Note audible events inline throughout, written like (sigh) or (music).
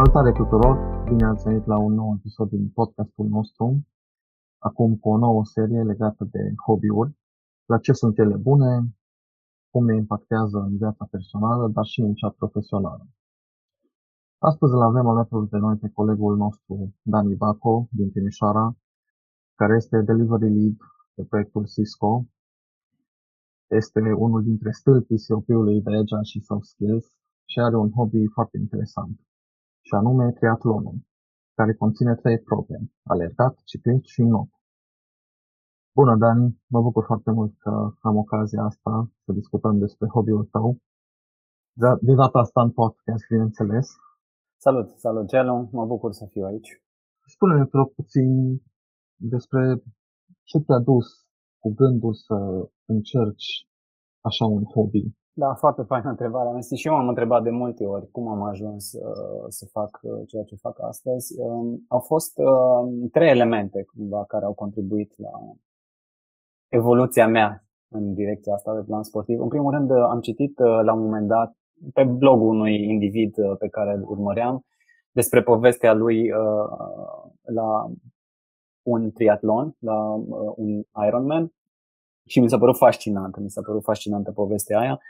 Salutare tuturor! Bine ați venit la un nou episod din podcastul nostru. Acum cu o nouă serie legată de hobby-uri. La ce sunt ele bune, cum ne impactează în viața personală, dar și în cea profesională. Astăzi îl avem alături de noi pe colegul nostru Dani Baco din Timișoara, care este Delivery Lead pe proiectul Cisco. Este unul dintre stâlpii COP-ului de Agile și Soft Skills și are un hobby foarte interesant, și anume triatlonul, care conține trei probe, alergat, ciclist și not. Bună, Dani! Mă bucur foarte mult că am ocazia asta să discutăm despre hobby-ul tău. De data asta în podcast, bineînțeles. Salut, salut, Gelu! Mă bucur să fiu aici. Spune-ne, te rog, puțin despre ce te-a dus cu gândul să încerci așa un hobby? Da, foarte faină întrebare. Am și eu m-am întrebat de multe ori cum am ajuns uh, să fac uh, ceea ce fac astăzi. Uh, au fost uh, trei elemente cumva care au contribuit la evoluția mea în direcția asta de plan sportiv. În primul rând, uh, am citit uh, la un moment dat pe blogul unui individ uh, pe care îl urmăream despre povestea lui uh, la un triatlon, la uh, un Ironman și mi s-a părut fascinantă, mi s-a părut fascinantă povestea aia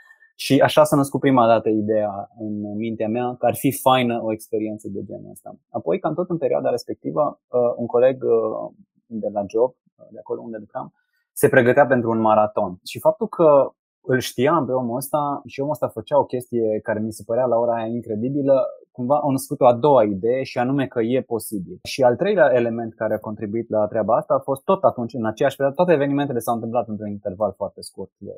și așa s-a născut prima dată ideea în mintea mea că ar fi faină o experiență de genul ăsta. Apoi, cam tot în perioada respectivă, uh, un coleg uh, de la job, de acolo unde lucram, se pregătea pentru un maraton. Și faptul că îl știam pe omul ăsta și omul ăsta făcea o chestie care mi se părea la ora aia incredibilă, cumva au născut o a doua idee și anume că e posibil. Și al treilea element care a contribuit la treaba asta a fost tot atunci, în aceeași perioadă, toate evenimentele s-au întâmplat într-un interval foarte scurt, de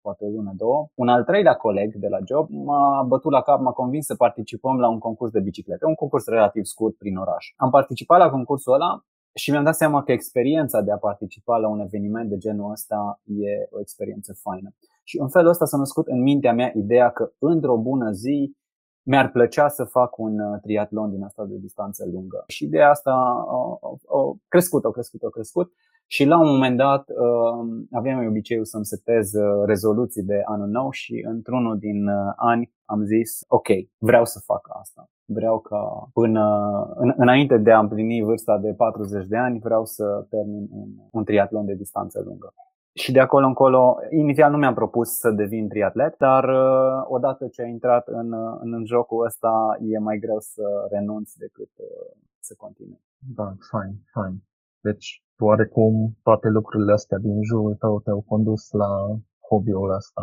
poate o lună, două. Un al treilea coleg de la job m-a bătut la cap, m-a convins să participăm la un concurs de biciclete, un concurs relativ scurt prin oraș. Am participat la concursul ăla și mi-am dat seama că experiența de a participa la un eveniment de genul ăsta e o experiență faină. Și în felul ăsta s-a născut în mintea mea ideea că într-o bună zi mi-ar plăcea să fac un uh, triatlon din asta de distanță lungă. Și ideea asta a crescut, a crescut, a crescut și la un moment dat uh, aveam obiceiul să-mi setez uh, rezoluții de anul nou și într-unul din ani am zis, ok, vreau să fac asta. Vreau ca până în, înainte de a împlini vârsta de 40 de ani, vreau să termin un, un triatlon de distanță lungă. Și de acolo încolo, inițial nu mi-am propus să devin triatlet, dar uh, odată ce ai intrat în, în, în jocul ăsta, e mai greu să renunți decât uh, să continui. Da, fain, fain. Deci, oarecum, toate lucrurile astea din jurul tău te-au condus la hobby-ul ăsta.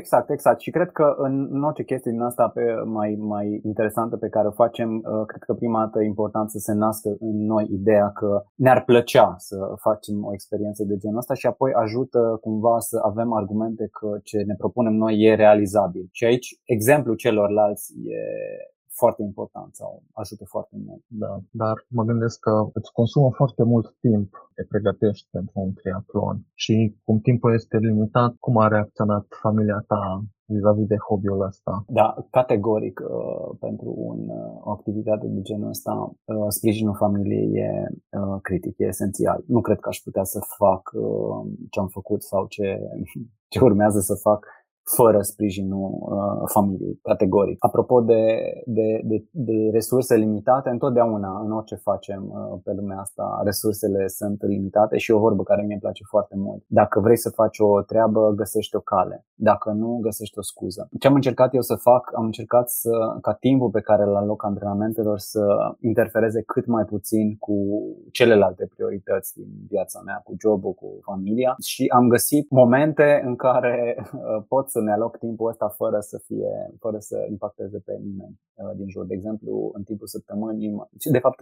Exact, exact. Și cred că în orice chestie din asta pe mai, mai interesantă pe care o facem, uh, cred că prima dată e important să se nască în noi ideea că ne-ar plăcea să facem o experiență de genul ăsta și apoi ajută cumva să avem argumente că ce ne propunem noi e realizabil. Și aici exemplul celorlalți e foarte important sau ajută foarte mult. Da, dar mă gândesc că îți consumă foarte mult timp te pregătești pentru un triatlon și cum timpul este limitat, cum a reacționat familia ta vis-a-vis de hobby-ul ăsta? Da, categoric uh, pentru un, uh, o activitate de genul ăsta, uh, sprijinul familiei e uh, critic, e esențial. Nu cred că aș putea să fac uh, ce am făcut sau ce, (laughs) ce urmează să fac fără sprijinul uh, familiei, categoric. Apropo de, de, de, de resurse limitate, întotdeauna, în orice facem uh, pe lumea asta, resursele sunt limitate și o vorbă care mi-e place foarte mult. Dacă vrei să faci o treabă, găsești o cale. Dacă nu, găsești o scuză. Ce am încercat eu să fac, am încercat să, ca timpul pe care îl aloc antrenamentelor să interfereze cât mai puțin cu celelalte priorități din viața mea, cu jobul, cu familia și am găsit momente în care uh, pot să-mi aloc timpul ăsta fără să fie, fără să impacteze pe nimeni uh, din jur. De exemplu, în timpul săptămânii, de fapt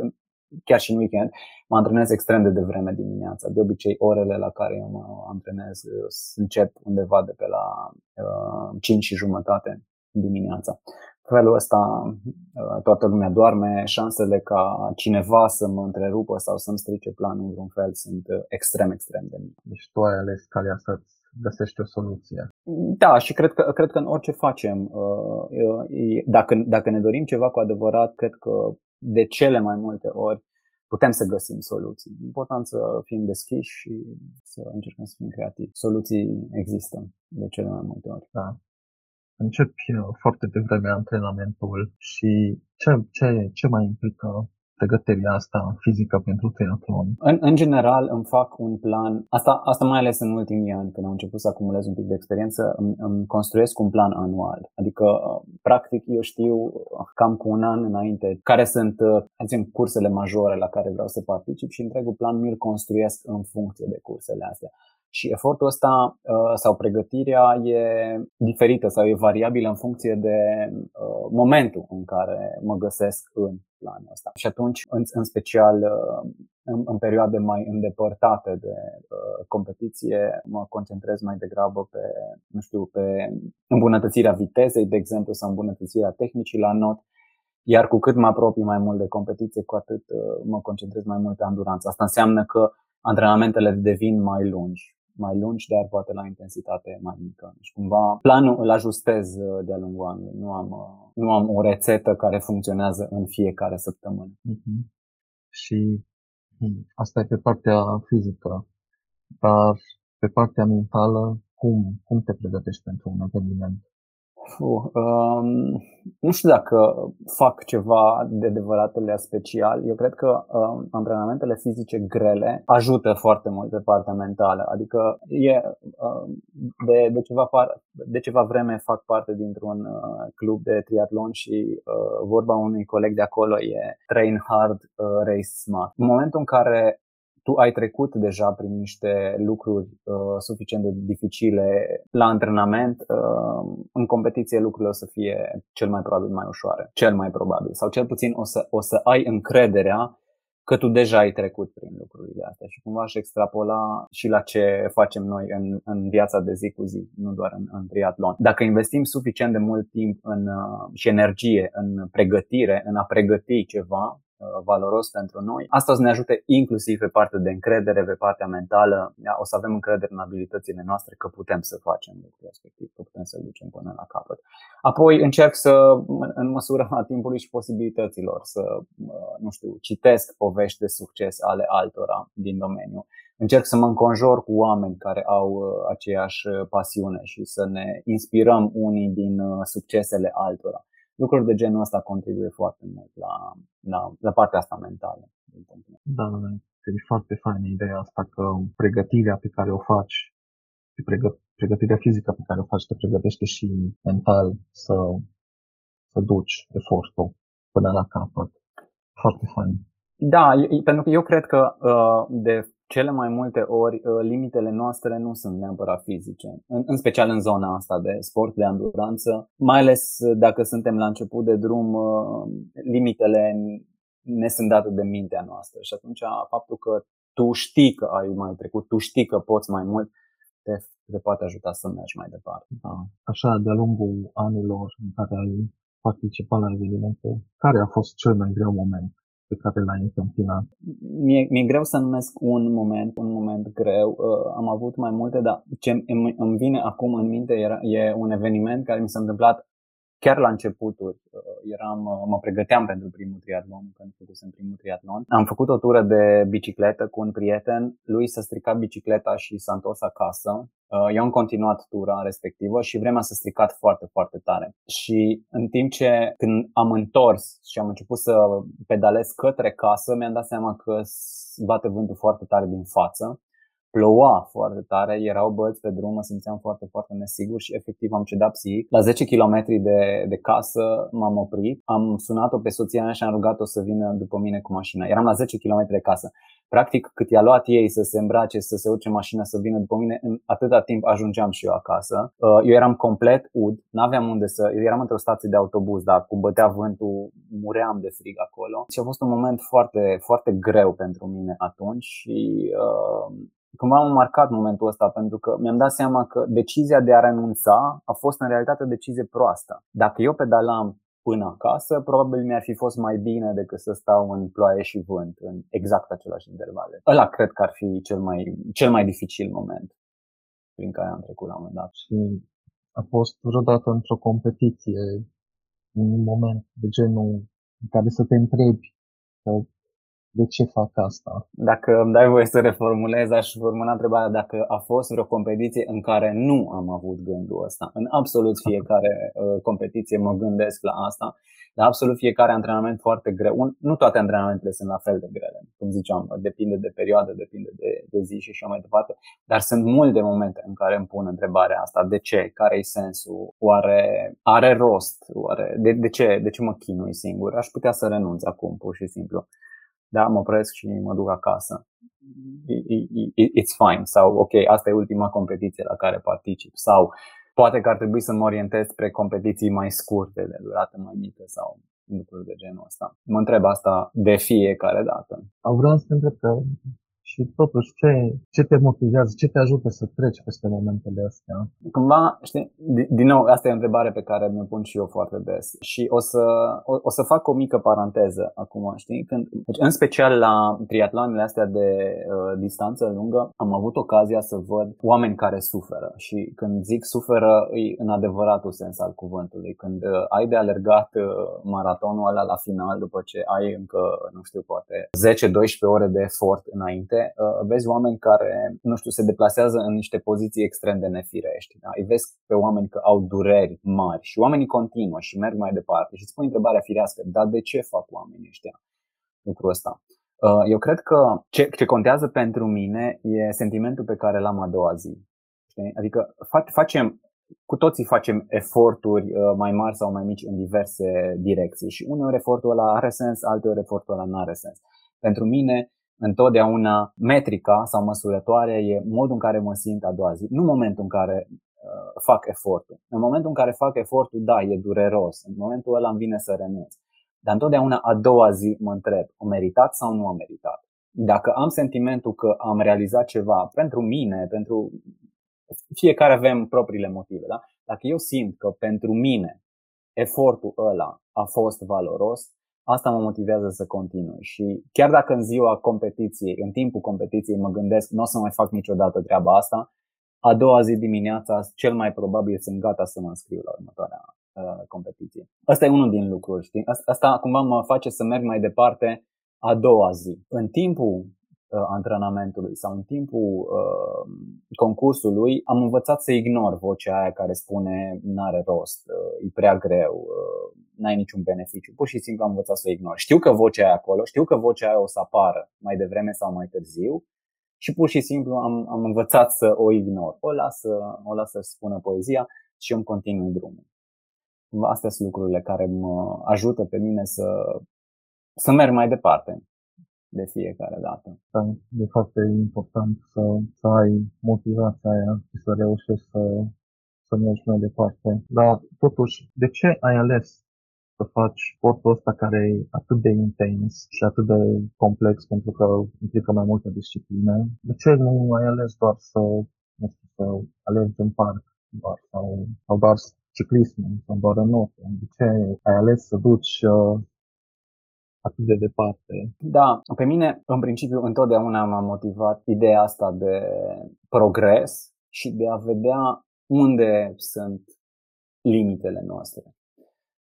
chiar și în weekend, mă antrenez extrem de devreme dimineața. De obicei, orele la care eu mă antrenez uh, încep undeva de pe la uh, 5 și jumătate dimineața. Felul ăsta uh, toată lumea doarme, șansele ca cineva să mă întrerupă sau să-mi strice planul în vreun fel sunt extrem, extrem de mici. Deci tu ai ales calea să-ți găsești o soluție. Da, și cred că, cred că în orice facem, uh, dacă, dacă ne dorim ceva cu adevărat, cred că de cele mai multe ori putem să găsim soluții. Important să fim deschiși și să încercăm să fim creativi. Soluții există de cele mai multe ori. Da. începi foarte devreme antrenamentul și ce, ce, ce mai implică pregătirea asta fizică pentru triatlon? În, în general îmi fac un plan, asta, asta mai ales în ultimii ani, când am început să acumulez un pic de experiență, îmi, îmi construiesc un plan anual. Adică, practic, eu știu cam cu un an înainte care sunt, zicem, cursele majore la care vreau să particip și întregul plan mi-l construiesc în funcție de cursele astea. Și efortul ăsta uh, sau pregătirea e diferită sau e variabilă în funcție de uh, momentul în care mă găsesc în planul ăsta. Și atunci, în, în special uh, în, în perioade mai îndepărtate de competiție, mă concentrez mai degrabă pe, nu știu, pe îmbunătățirea vitezei, de exemplu, sau îmbunătățirea tehnicii la not, iar cu cât mă apropii mai mult de competiție, cu atât mă concentrez mai mult pe anduranță. Asta înseamnă că antrenamentele devin mai lungi mai lungi, dar poate la intensitate mai mică. Deci cumva planul îl ajustez uh, de-a lungul anului. Nu am, uh, nu am o rețetă care funcționează în fiecare săptămână. Uh-huh. Și hmm, asta e pe partea fizică, dar pe partea mentală, cum, cum te pregătești pentru un eveniment? Uh, um, nu știu dacă fac ceva de adevăratele special. Eu cred că um, antrenamentele fizice grele ajută foarte mult pe partea mentală. Adică e, um, de, de, ceva par, de ceva vreme fac parte dintr-un uh, club de triatlon și uh, vorba unui coleg de acolo e train hard, uh, race smart. În momentul în care tu ai trecut deja prin niște lucruri uh, suficient de dificile la antrenament, uh, în competiție lucrurile o să fie cel mai probabil mai ușoare. Cel mai probabil. Sau cel puțin o să, o să ai încrederea că tu deja ai trecut prin lucrurile astea și cumva aș extrapola și la ce facem noi în, în viața de zi cu zi, nu doar în, în triatlon. Dacă investim suficient de mult timp în, uh, și energie în pregătire, în a pregăti ceva, Uh, valoros pentru noi. Asta o să ne ajute inclusiv pe partea de încredere, pe partea mentală. O să avem încredere în abilitățile noastre că putem să facem lucrul respectiv, că putem să-l ducem până la capăt. Apoi încerc să, în măsura a (laughs) timpului și posibilităților, să, uh, nu știu, citesc povești de succes ale altora din domeniu. Încerc să mă înconjor cu oameni care au uh, aceeași pasiune și să ne inspirăm unii din succesele altora lucruri de genul ăsta contribuie foarte mult la, la, la partea asta mentală. Da, da, da, e foarte faină ideea asta că pregătirea pe care o faci, pregă, pregătirea fizică pe care o faci te pregătește și mental să, să duci efortul până la capăt. Foarte fain. Da, pentru că eu cred că uh, de cele mai multe ori uh, limitele noastre nu sunt neapărat fizice, în, în special în zona asta de sport de anduranță, mai ales uh, dacă suntem la început de drum, uh, limitele ne sunt date de mintea noastră și atunci faptul că tu știi că ai mai trecut, tu știi că poți mai mult, te, te poate ajuta să mergi mai departe. Da. Așa, de-a lungul anilor în care ai participat la evenimente, care a fost cel mai greu moment pe care l-ai întâmpinat? Mi-e, mi-e greu să numesc un moment, un moment greu. Uh, am avut mai multe, dar ce îmi, îmi vine acum în minte era, e un eveniment care mi s-a întâmplat chiar la începuturi. Uh, eram, uh, mă pregăteam pentru primul triatlon, pentru că făcusem primul triatlon. Am făcut o tură de bicicletă cu un prieten. Lui s-a stricat bicicleta și s-a întors acasă. Uh, eu am continuat tura respectivă și vremea s-a stricat foarte, foarte tare. Și în timp ce când am întors și am început să pedalez către casă, mi-am dat seama că bate vântul foarte tare din față ploua foarte tare, erau băți pe drum, mă simțeam foarte, foarte nesigur și efectiv am cedat psihic. La 10 km de, de casă m-am oprit, am sunat-o pe soția mea și am rugat-o să vină după mine cu mașina. Eram la 10 km de casă. Practic, cât i-a luat ei să se îmbrace, să se urce mașina, să vină după mine, în atâta timp ajungeam și eu acasă. Uh, eu eram complet ud, n-aveam unde să... Eu eram într-o stație de autobuz, dar cum bătea vântul, muream de frig acolo. Și a fost un moment foarte, foarte greu pentru mine atunci și uh, cumva am marcat momentul ăsta pentru că mi-am dat seama că decizia de a renunța a fost în realitate o decizie proastă. Dacă eu pedalam până acasă, probabil mi-ar fi fost mai bine decât să stau în ploaie și vânt în exact același intervale. Ăla cred că ar fi cel mai, cel mai dificil moment prin care am trecut la un moment dat. Și a fost vreodată într-o competiție, un moment de genul în care să te întrebi că de ce fac asta. Dacă îmi dai voie să reformulez, aș formula întrebarea dacă a fost vreo competiție în care nu am avut gândul ăsta. În absolut fiecare uh, competiție mă gândesc la asta la absolut fiecare antrenament foarte greu. Nu toate antrenamentele sunt la fel de grele, cum ziceam, depinde de perioadă, depinde de, de zi și așa mai departe, dar sunt multe momente în care îmi pun întrebarea asta, de ce, care e sensul, oare are rost, oare, de, de, ce, de ce mă chinui singur, aș putea să renunț acum, pur și simplu. Da, mă opresc și mă duc acasă. It's fine. Sau, ok, asta e ultima competiție la care particip. Sau, Poate că ar trebui să mă orientez spre competiții mai scurte, de durată mai mică sau lucruri de genul ăsta. Mă întreb asta de fiecare dată. Au vreau să te întreb că și totuși ce, ce te motivează, ce te ajută să treci peste momentele astea? Cumva, știi, din nou, asta e o întrebare pe care mi-o pun și eu foarte des și o să, o, o să fac o mică paranteză acum, știi? Când, deci, în special la triatloanele astea de uh, distanță lungă, am avut ocazia să văd oameni care suferă și când zic suferă, e în adevăratul sens al cuvântului. Când uh, ai de alergat uh, maratonul ăla la final după ce ai încă, nu știu, poate 10-12 ore de efort înainte, uh, vezi oameni care, nu știu, se deplasează în niște poziții extrem de nefirești. Da? Îi vezi pe oameni că au dureri mari și oamenii continuă și merg mai departe și îți pui întrebarea firească, dar de ce fac oamenii ăștia lucrul ăsta? Uh, eu cred că ce, ce contează pentru mine e sentimentul pe care l-am a doua zi. Știi? Adică facem, cu toții facem eforturi uh, mai mari sau mai mici în diverse direcții și uneori efortul ăla are sens, alteori efortul ăla nu are sens. Pentru mine, întotdeauna metrica sau măsurătoarea e modul în care mă simt a doua zi, nu momentul în care uh, fac efortul. În momentul în care fac efortul, da, e dureros. În momentul ăla îmi vine să renunț. Dar întotdeauna a doua zi mă întreb, o meritat sau nu a meritat? Dacă am sentimentul că am realizat ceva pentru mine, pentru fiecare avem propriile motive, da? Dacă eu simt că pentru mine efortul ăla a fost valoros, asta mă motivează să continui. Și chiar dacă în ziua competiției, în timpul competiției mă gândesc nu o să mai fac niciodată treaba asta, a doua zi dimineața cel mai probabil sunt gata să mă înscriu la următoarea uh, competiție. Asta e unul din lucruri, știi? Asta, asta cumva mă face să merg mai departe a doua zi. În timpul Uh, antrenamentului sau în timpul uh, concursului am învățat să ignor vocea aia care spune n-are rost, uh, e prea greu, uh, n-ai niciun beneficiu. Pur și simplu am învățat să o ignor. Știu că vocea aia acolo, știu că vocea aia o să apară mai devreme sau mai târziu și pur și simplu am, am învățat să o ignor. O las, o las să spună poezia și îmi continui drumul. Astea sunt lucrurile care mă ajută pe mine să, să merg mai departe de fiecare dată. Da, de fapt e important să, să ai motivația aia și să reușești să, să mergi mai departe. Dar totuși, de ce ai ales să faci sportul ăsta care e atât de intens și atât de complex pentru că implică mai multe discipline? De ce nu ai ales doar să, nu știu, să alergi în parc doar, sau, sau doar ciclism sau doar în notă? De ce ai ales să duci uh, atât de departe. Da, pe mine, în principiu, întotdeauna m-a motivat ideea asta de progres și de a vedea unde sunt limitele noastre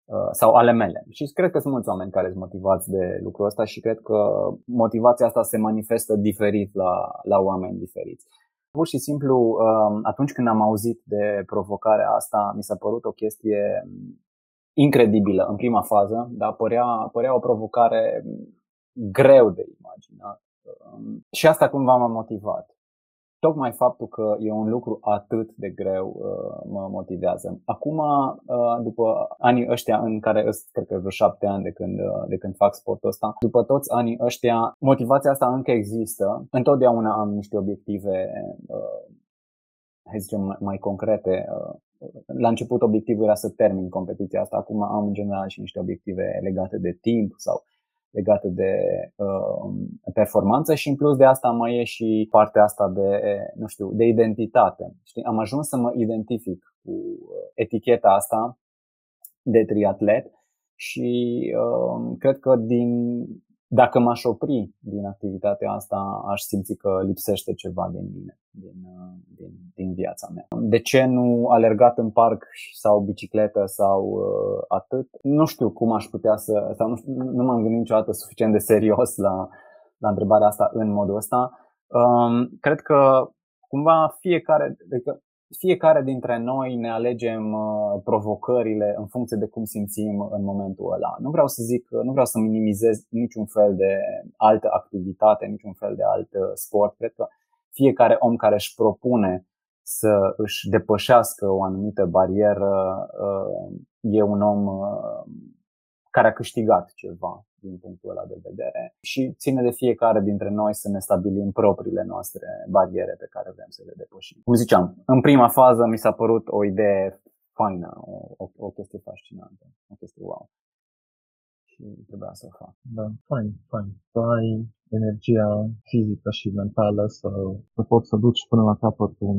uh, sau ale mele. Și cred că sunt mulți oameni care sunt motivați de lucrul ăsta și cred că motivația asta se manifestă diferit la, la oameni diferiți. Pur și simplu, um, atunci când am auzit de provocarea asta, mi s-a părut o chestie incredibilă în prima fază, dar părea, părea o provocare greu de imaginat. Um, și asta cumva m-a motivat. Tocmai faptul că e un lucru atât de greu uh, mă motivează. Acum, uh, după anii ăștia în care îs, cred că vreo șapte ani de când, uh, de când fac sportul ăsta, după toți anii ăștia, motivația asta încă există. Întotdeauna am niște obiective, hai să zicem, mai concrete la început obiectivul era să termin competiția asta, acum am în general și niște obiective legate de timp sau legate de uh, performanță și în plus de asta mai e și partea asta de, nu știu, de identitate. Știi? Am ajuns să mă identific cu eticheta asta de triatlet și uh, cred că din dacă m-aș opri din activitatea asta, aș simți că lipsește ceva din mine, din, uh, din, din viața mea. De ce nu alergat în parc sau bicicletă sau uh, atât? Nu știu cum aș putea să, sau nu, știu, nu m-am gândit niciodată suficient de serios la, la întrebarea asta în modul ăsta. Um, cred că cumva fiecare, adică fiecare dintre noi ne alegem uh, provocările în funcție de cum simțim în momentul ăla. Nu vreau să zic, nu vreau să minimizez niciun fel de altă activitate, niciun fel de alt uh, sport. Cred că fiecare om care își propune să își depășească o anumită barieră uh, e un om care a câștigat ceva din punctul ăla de vedere și ține de fiecare dintre noi să ne stabilim propriile noastre bariere pe care vrem să le depășim. Cum ziceam, în prima fază mi s-a părut o idee faină, o, o, o chestie fascinantă, o chestie wow. Și trebuia să o fac. Da, fain, fain. Să ai energia fizică și mentală să, să poți să duci până la capăt un,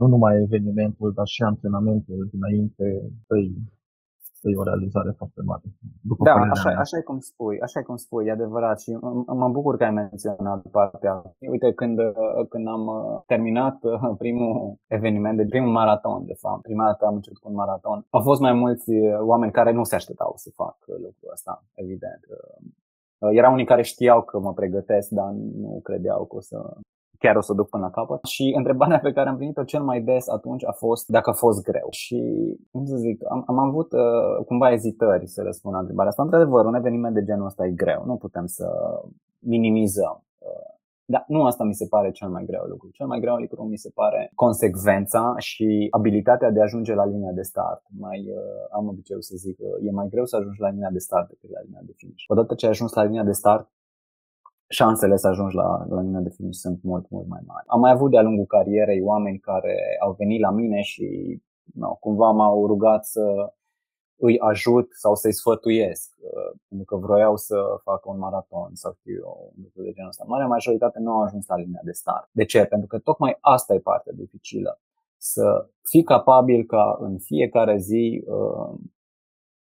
nu numai evenimentul, dar și antrenamentul dinainte să-i e o realizare foarte mare. După da, așa, așa e cum spui, așa e cum spui, e adevărat și mă bucur că ai menționat partea. Uite, când, când am uh, terminat uh, primul eveniment, de primul maraton, de fapt, prima dată am început cu un maraton, au fost mai mulți uh, oameni care nu se așteptau să fac lucrul ăsta, evident. Erau unii care știau că mă pregătesc, dar nu credeau că o să chiar o să o duc până la capăt. Și întrebarea pe care am primit-o cel mai des atunci a fost dacă a fost greu. Și, cum să zic, am, am avut uh, cumva ezitări să răspund la întrebarea asta. Într-adevăr, un eveniment de genul ăsta e greu. Nu putem să minimizăm. Uh, dar nu asta mi se pare cel mai greu lucru. Cel mai greu lucru mi se pare consecvența și abilitatea de a ajunge la linia de start. Mai uh, am obiceiul să zic că e mai greu să ajungi la linia de start decât la linia de finish. Odată ce ai ajuns la linia de start, șansele să ajungi la, la linia de finish sunt mult, mult mai mari. Am mai avut de-a lungul carierei oameni care au venit la mine și no, cumva m-au rugat să îi ajut sau să-i sfătuiesc, uh, pentru că vroiau să facă un maraton sau știu eu, un lucru de genul ăsta. Marea majoritate nu au ajuns la linia de start. De ce? Pentru că tocmai asta e partea dificilă. Să fii capabil ca în fiecare zi uh,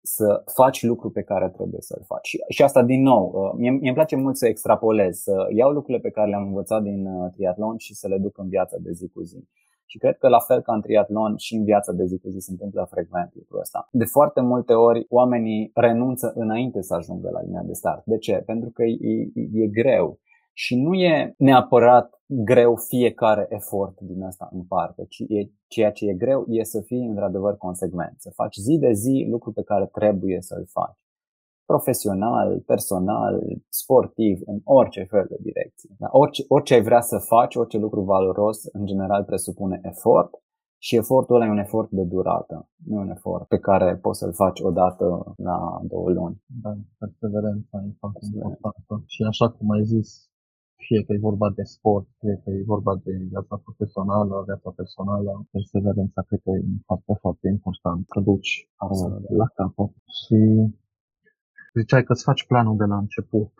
să faci lucruri pe care trebuie să-l faci. Și, și asta din nou, uh, mie, mie îmi place mult să extrapolez, să iau lucrurile pe care le-am învățat din uh, triatlon și să le duc în viața de zi cu zi. Și cred că la fel ca în triatlon și în viața de zi cu zi se întâmplă frecvent lucrul ăsta. De foarte multe ori oamenii renunță înainte să ajungă la linia de start. De ce? Pentru că e, e, e greu. Și nu e neapărat greu fiecare efort din asta în parte, ci e, ceea ce e greu e să fii într-adevăr consecvent, să faci zi de zi lucruri pe care trebuie să-l faci. Profesional, personal, sportiv, în orice fel de direcție. Dar orice, orice ai vrea să faci, orice lucru valoros, în general presupune efort și efortul ăla e un efort de durată, nu un efort pe care poți să-l faci odată la două luni. Da, perseverența e foarte importantă. Și așa cum ai zis, fie că e vorba de sport, fie că e vorba de viața profesională, viața personală, perseverența cred că e foarte, foarte important. Să duci la capăt. Și ziceai că îți faci planul de la început,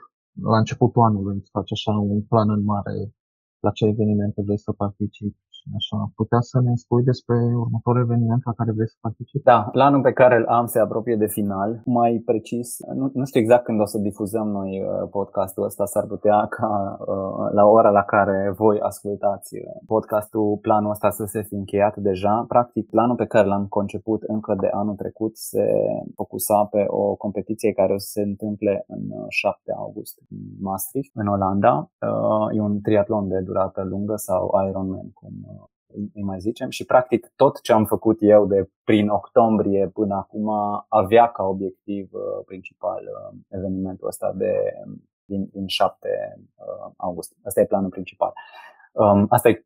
la începutul anului îți faci așa un plan în mare. La ce evenimente vrei să participi Așa, putea să ne spui despre următorul eveniment la care vrei să participi? Da, planul pe care îl am se apropie de final. Mai precis, nu, nu știu exact când o să difuzăm noi uh, podcastul ăsta, s-ar putea ca uh, la ora la care voi ascultați uh, podcastul, planul ăsta să se fi încheiat deja. Practic, planul pe care l-am conceput încă de anul trecut se focusa pe o competiție care o să se întâmple în 7 august în Maastricht, în Olanda. E un triatlon de durată lungă sau Ironman, cum îi mai zicem, și practic tot ce am făcut eu de prin octombrie până acum avea ca obiectiv uh, principal uh, evenimentul ăsta de din, din 7 uh, august. Asta e planul principal. Um, asta e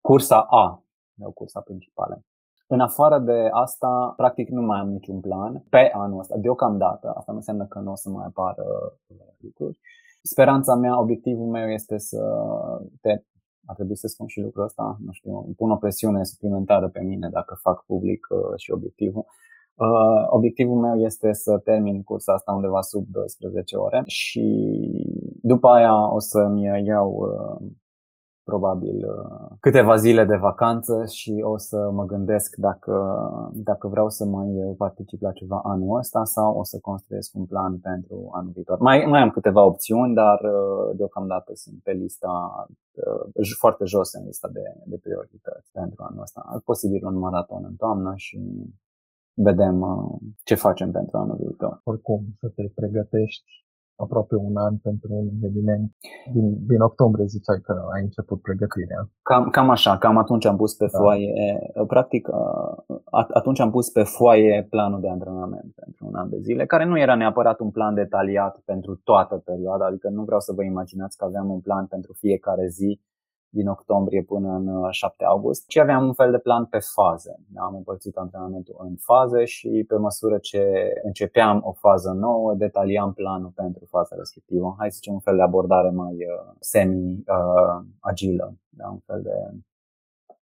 cursa A, o cursa principală. În afară de asta, practic nu mai am niciun plan pe anul ăsta, deocamdată. Asta nu înseamnă că nu o să mai apară lucruri. Speranța mea, obiectivul meu este să te ar trebui să spun și lucrul ăsta, nu știu, pun o presiune suplimentară pe mine dacă fac public uh, și obiectivul. Uh, obiectivul meu este să termin cursa asta undeva sub 12 ore și după aia o să-mi iau uh, probabil uh, câteva zile de vacanță și o să mă gândesc dacă, dacă vreau să mai particip la ceva anul ăsta sau o să construiesc un plan pentru anul viitor. Mai, mai am câteva opțiuni, dar uh, deocamdată sunt pe lista uh, foarte jos în lista de, de priorități pentru anul ăsta. Posibil un maraton în toamnă și vedem ce facem pentru anul viitor. Oricum, să te pregătești aproape un an pentru un eveniment. Din, din octombrie ziceai că ai început pregătirea. Cam, cam așa, cam atunci am pus pe da. foaie, practic atunci am pus pe foaie planul de antrenament pentru un an de zile, care nu era neapărat un plan detaliat pentru toată perioada, adică nu vreau să vă imaginați că aveam un plan pentru fiecare zi din octombrie până în 7 uh, august, ci aveam un fel de plan pe faze. Am împărțit antrenamentul în faze și pe măsură ce începeam o fază nouă, detaliam planul pentru faza respectivă. Hai să zicem un fel de abordare mai uh, semi-agilă, uh, da? un fel de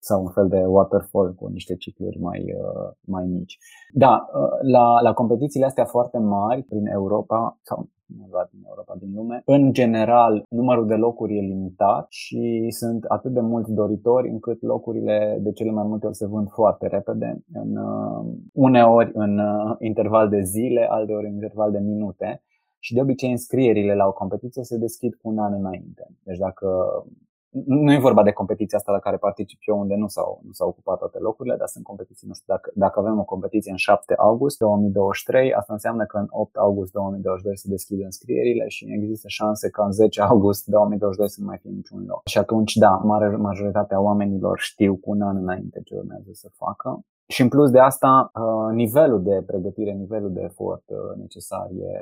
sau un fel de waterfall cu niște cicluri mai, mai mici. Da, la, la competițiile astea foarte mari prin Europa, sau nu doar din Europa, din lume. În general, numărul de locuri e limitat și sunt atât de mulți doritori încât locurile de cele mai multe ori se vând foarte repede, în, uh, uneori în uh, interval de zile, alteori în interval de minute. Și de obicei înscrierile la o competiție se deschid cu un an înainte. Deci dacă nu e vorba de competiția asta la care particip eu, unde nu s-au, nu s-au ocupat toate locurile, dar sunt competiții, nu știu, dacă, dacă avem o competiție în 7 august 2023, asta înseamnă că în 8 august 2022 se deschid înscrierile și există șanse ca în 10 august 2022 să nu mai fie niciun loc. Și atunci, da, mare majoritatea oamenilor știu cu un an înainte ce urmează să facă. Și în plus de asta, uh, nivelul de pregătire, nivelul de efort uh, necesar e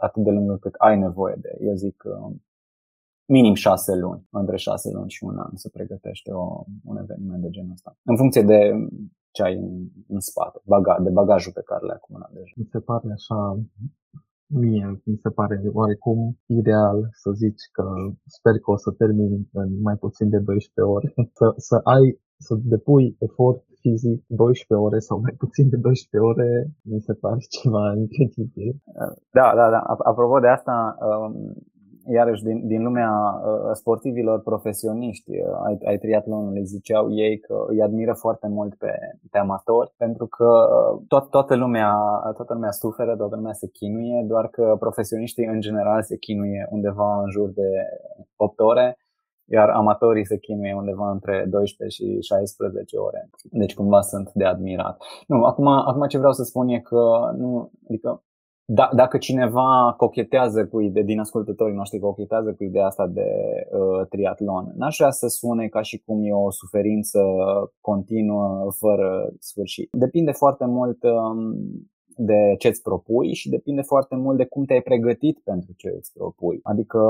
atât de lung cât ai nevoie de. Eu zic uh, minim șase luni, între șase luni și un an să pregătește o, un eveniment de genul ăsta. În funcție de ce ai în, în spate, baga, de bagajul pe care le-ai acumulat deja. Mi se pare așa, mie mi se pare oarecum ideal să zici că sper că o să termin în mai puțin de 12 ore, (laughs) să, să ai să depui efort fizic 12 ore sau mai puțin de 12 ore, mi se pare ceva (laughs) incredibil. Da, da, da. Apropo de asta, um, iarăși din, din lumea uh, sportivilor profesioniști uh, ai, ai triatlonului, ziceau ei că îi admiră foarte mult pe, pe amatori pentru că uh, tot, toată, lumea, toată lumea suferă, toată lumea se chinuie, doar că profesioniștii în general se chinuie undeva în jur de 8 ore iar amatorii se chinuie undeva între 12 și 16 ore. Deci cumva sunt de admirat. Nu, acum, acum ce vreau să spun e că nu, adică da, dacă cineva cochetează cu ideea, din ascultătorii noștri cochetează cu ideea asta de uh, triatlon, n-aș vrea să sune ca și cum e o suferință continuă, fără sfârșit. Depinde foarte mult um, de ce îți propui și depinde foarte mult de cum te-ai pregătit pentru ce îți propui. Adică,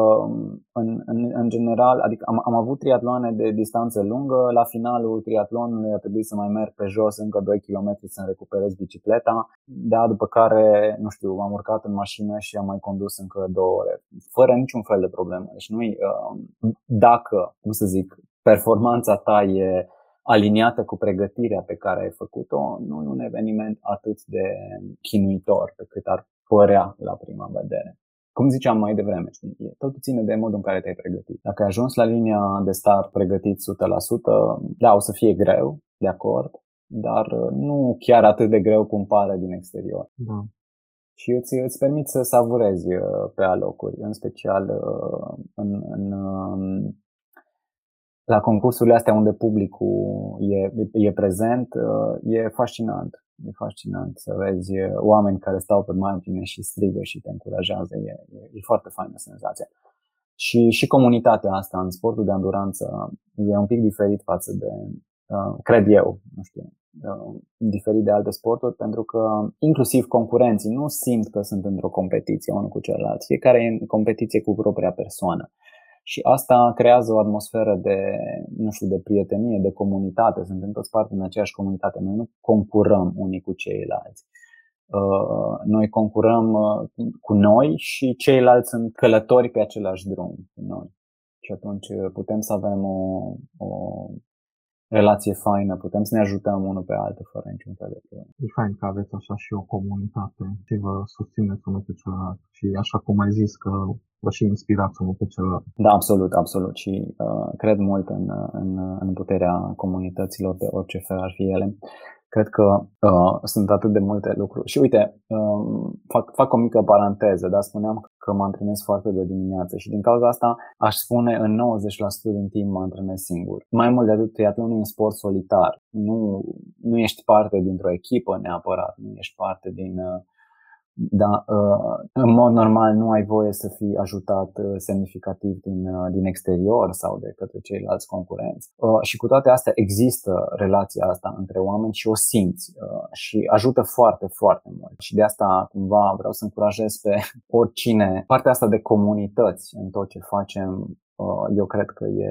în, în, în general, adică am, am avut triatloane de distanță lungă, la finalul triatlonului a trebuit să mai merg pe jos încă 2 km să-mi recuperez bicicleta, da, după care, nu știu, am urcat în mașină și am mai condus încă două ore, fără niciun fel de problemă. Deci nu uh, dacă, cum să zic, performanța ta e aliniată cu pregătirea pe care ai făcut-o, nu e un eveniment atât de chinuitor pe cât ar părea la prima vedere. Cum ziceam mai devreme, știi, totul ține de modul în care te-ai pregătit. Dacă ai ajuns la linia de start pregătit 100%, da, o să fie greu, de acord, dar nu chiar atât de greu cum pare din exterior. Da. Și îți, îți permit să savurezi uh, pe alocuri, în special uh, în, în um, la concursurile astea unde publicul e, e prezent, uh, e fascinant. E fascinant să vezi uh, oameni care stau pe margine și strigă și te încurajează. E, e, e foarte faină senzația. Și, și comunitatea asta în sportul de anduranță e un pic diferit față de, uh, cred eu, nu știu, diferit de alte sporturi, pentru că inclusiv concurenții nu simt că sunt într-o competiție unul cu celălalt. Fiecare e în competiție cu propria persoană. Și asta creează o atmosferă de, nu știu, de prietenie, de comunitate. Suntem toți parte din aceeași comunitate. Noi nu concurăm unii cu ceilalți. Uh, noi concurăm uh, cu noi și ceilalți sunt călători pe același drum cu noi. Și atunci uh, putem să avem o, o relație faină, putem să ne ajutăm unul pe altul fără niciun fel de problemă. E fain că aveți așa și o comunitate și vă susțineți unul pe celălalt. Și așa cum ai zis că vă și inspirați unul pe celălalt. Da, absolut, absolut. Și uh, cred mult în, în, în puterea comunităților de orice fel ar fi ele. Cred că uh, sunt atât de multe lucruri. Și uite, uh, fac, fac o mică paranteză, dar spuneam că mă antrenez foarte de dimineață și din cauza asta aș spune în 90% din timp mă antrenez singur. Mai mult de atât, triatlonul e un sport solitar. Nu, nu ești parte dintr-o echipă neapărat, nu ești parte din uh, Da, uh, în mod normal nu ai voie să fii ajutat uh, semnificativ din, uh, din exterior sau de către ceilalți concurenți. Și cu toate astea există relația asta între oameni și o simți și ajută foarte, foarte mult. Și de asta cumva vreau să încurajez pe oricine partea asta de comunități în tot ce facem eu cred că e,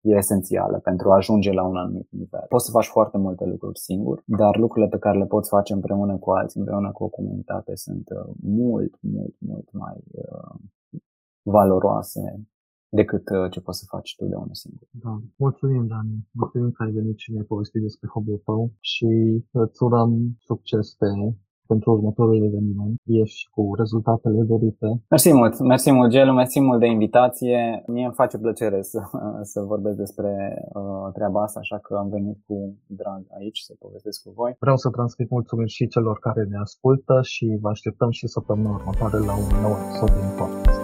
e esențială pentru a ajunge la un anumit nivel. Poți să faci foarte multe lucruri singur, dar lucrurile pe care le poți face împreună cu alții, împreună cu o comunitate, sunt uh, mult, mult, mult mai uh, valoroase decât uh, ce poți să faci tu de unul singur. Da. Mulțumim, Dani. Mulțumim că ai venit și ne-ai povestit despre hobby-ul tău și îți urăm succes pe pentru următorul eveniment. Ești cu rezultatele dorite. Mersi mult, mersi mult, Gelu, mersi mult de invitație. Mie îmi face plăcere să, (laughs) să vorbesc despre uh, treaba asta, așa că am venit cu drag aici să povestesc cu voi. Vreau să transmit mulțumiri și celor care ne ascultă și vă așteptăm și săptămâna următoare la un nou episod din podcast.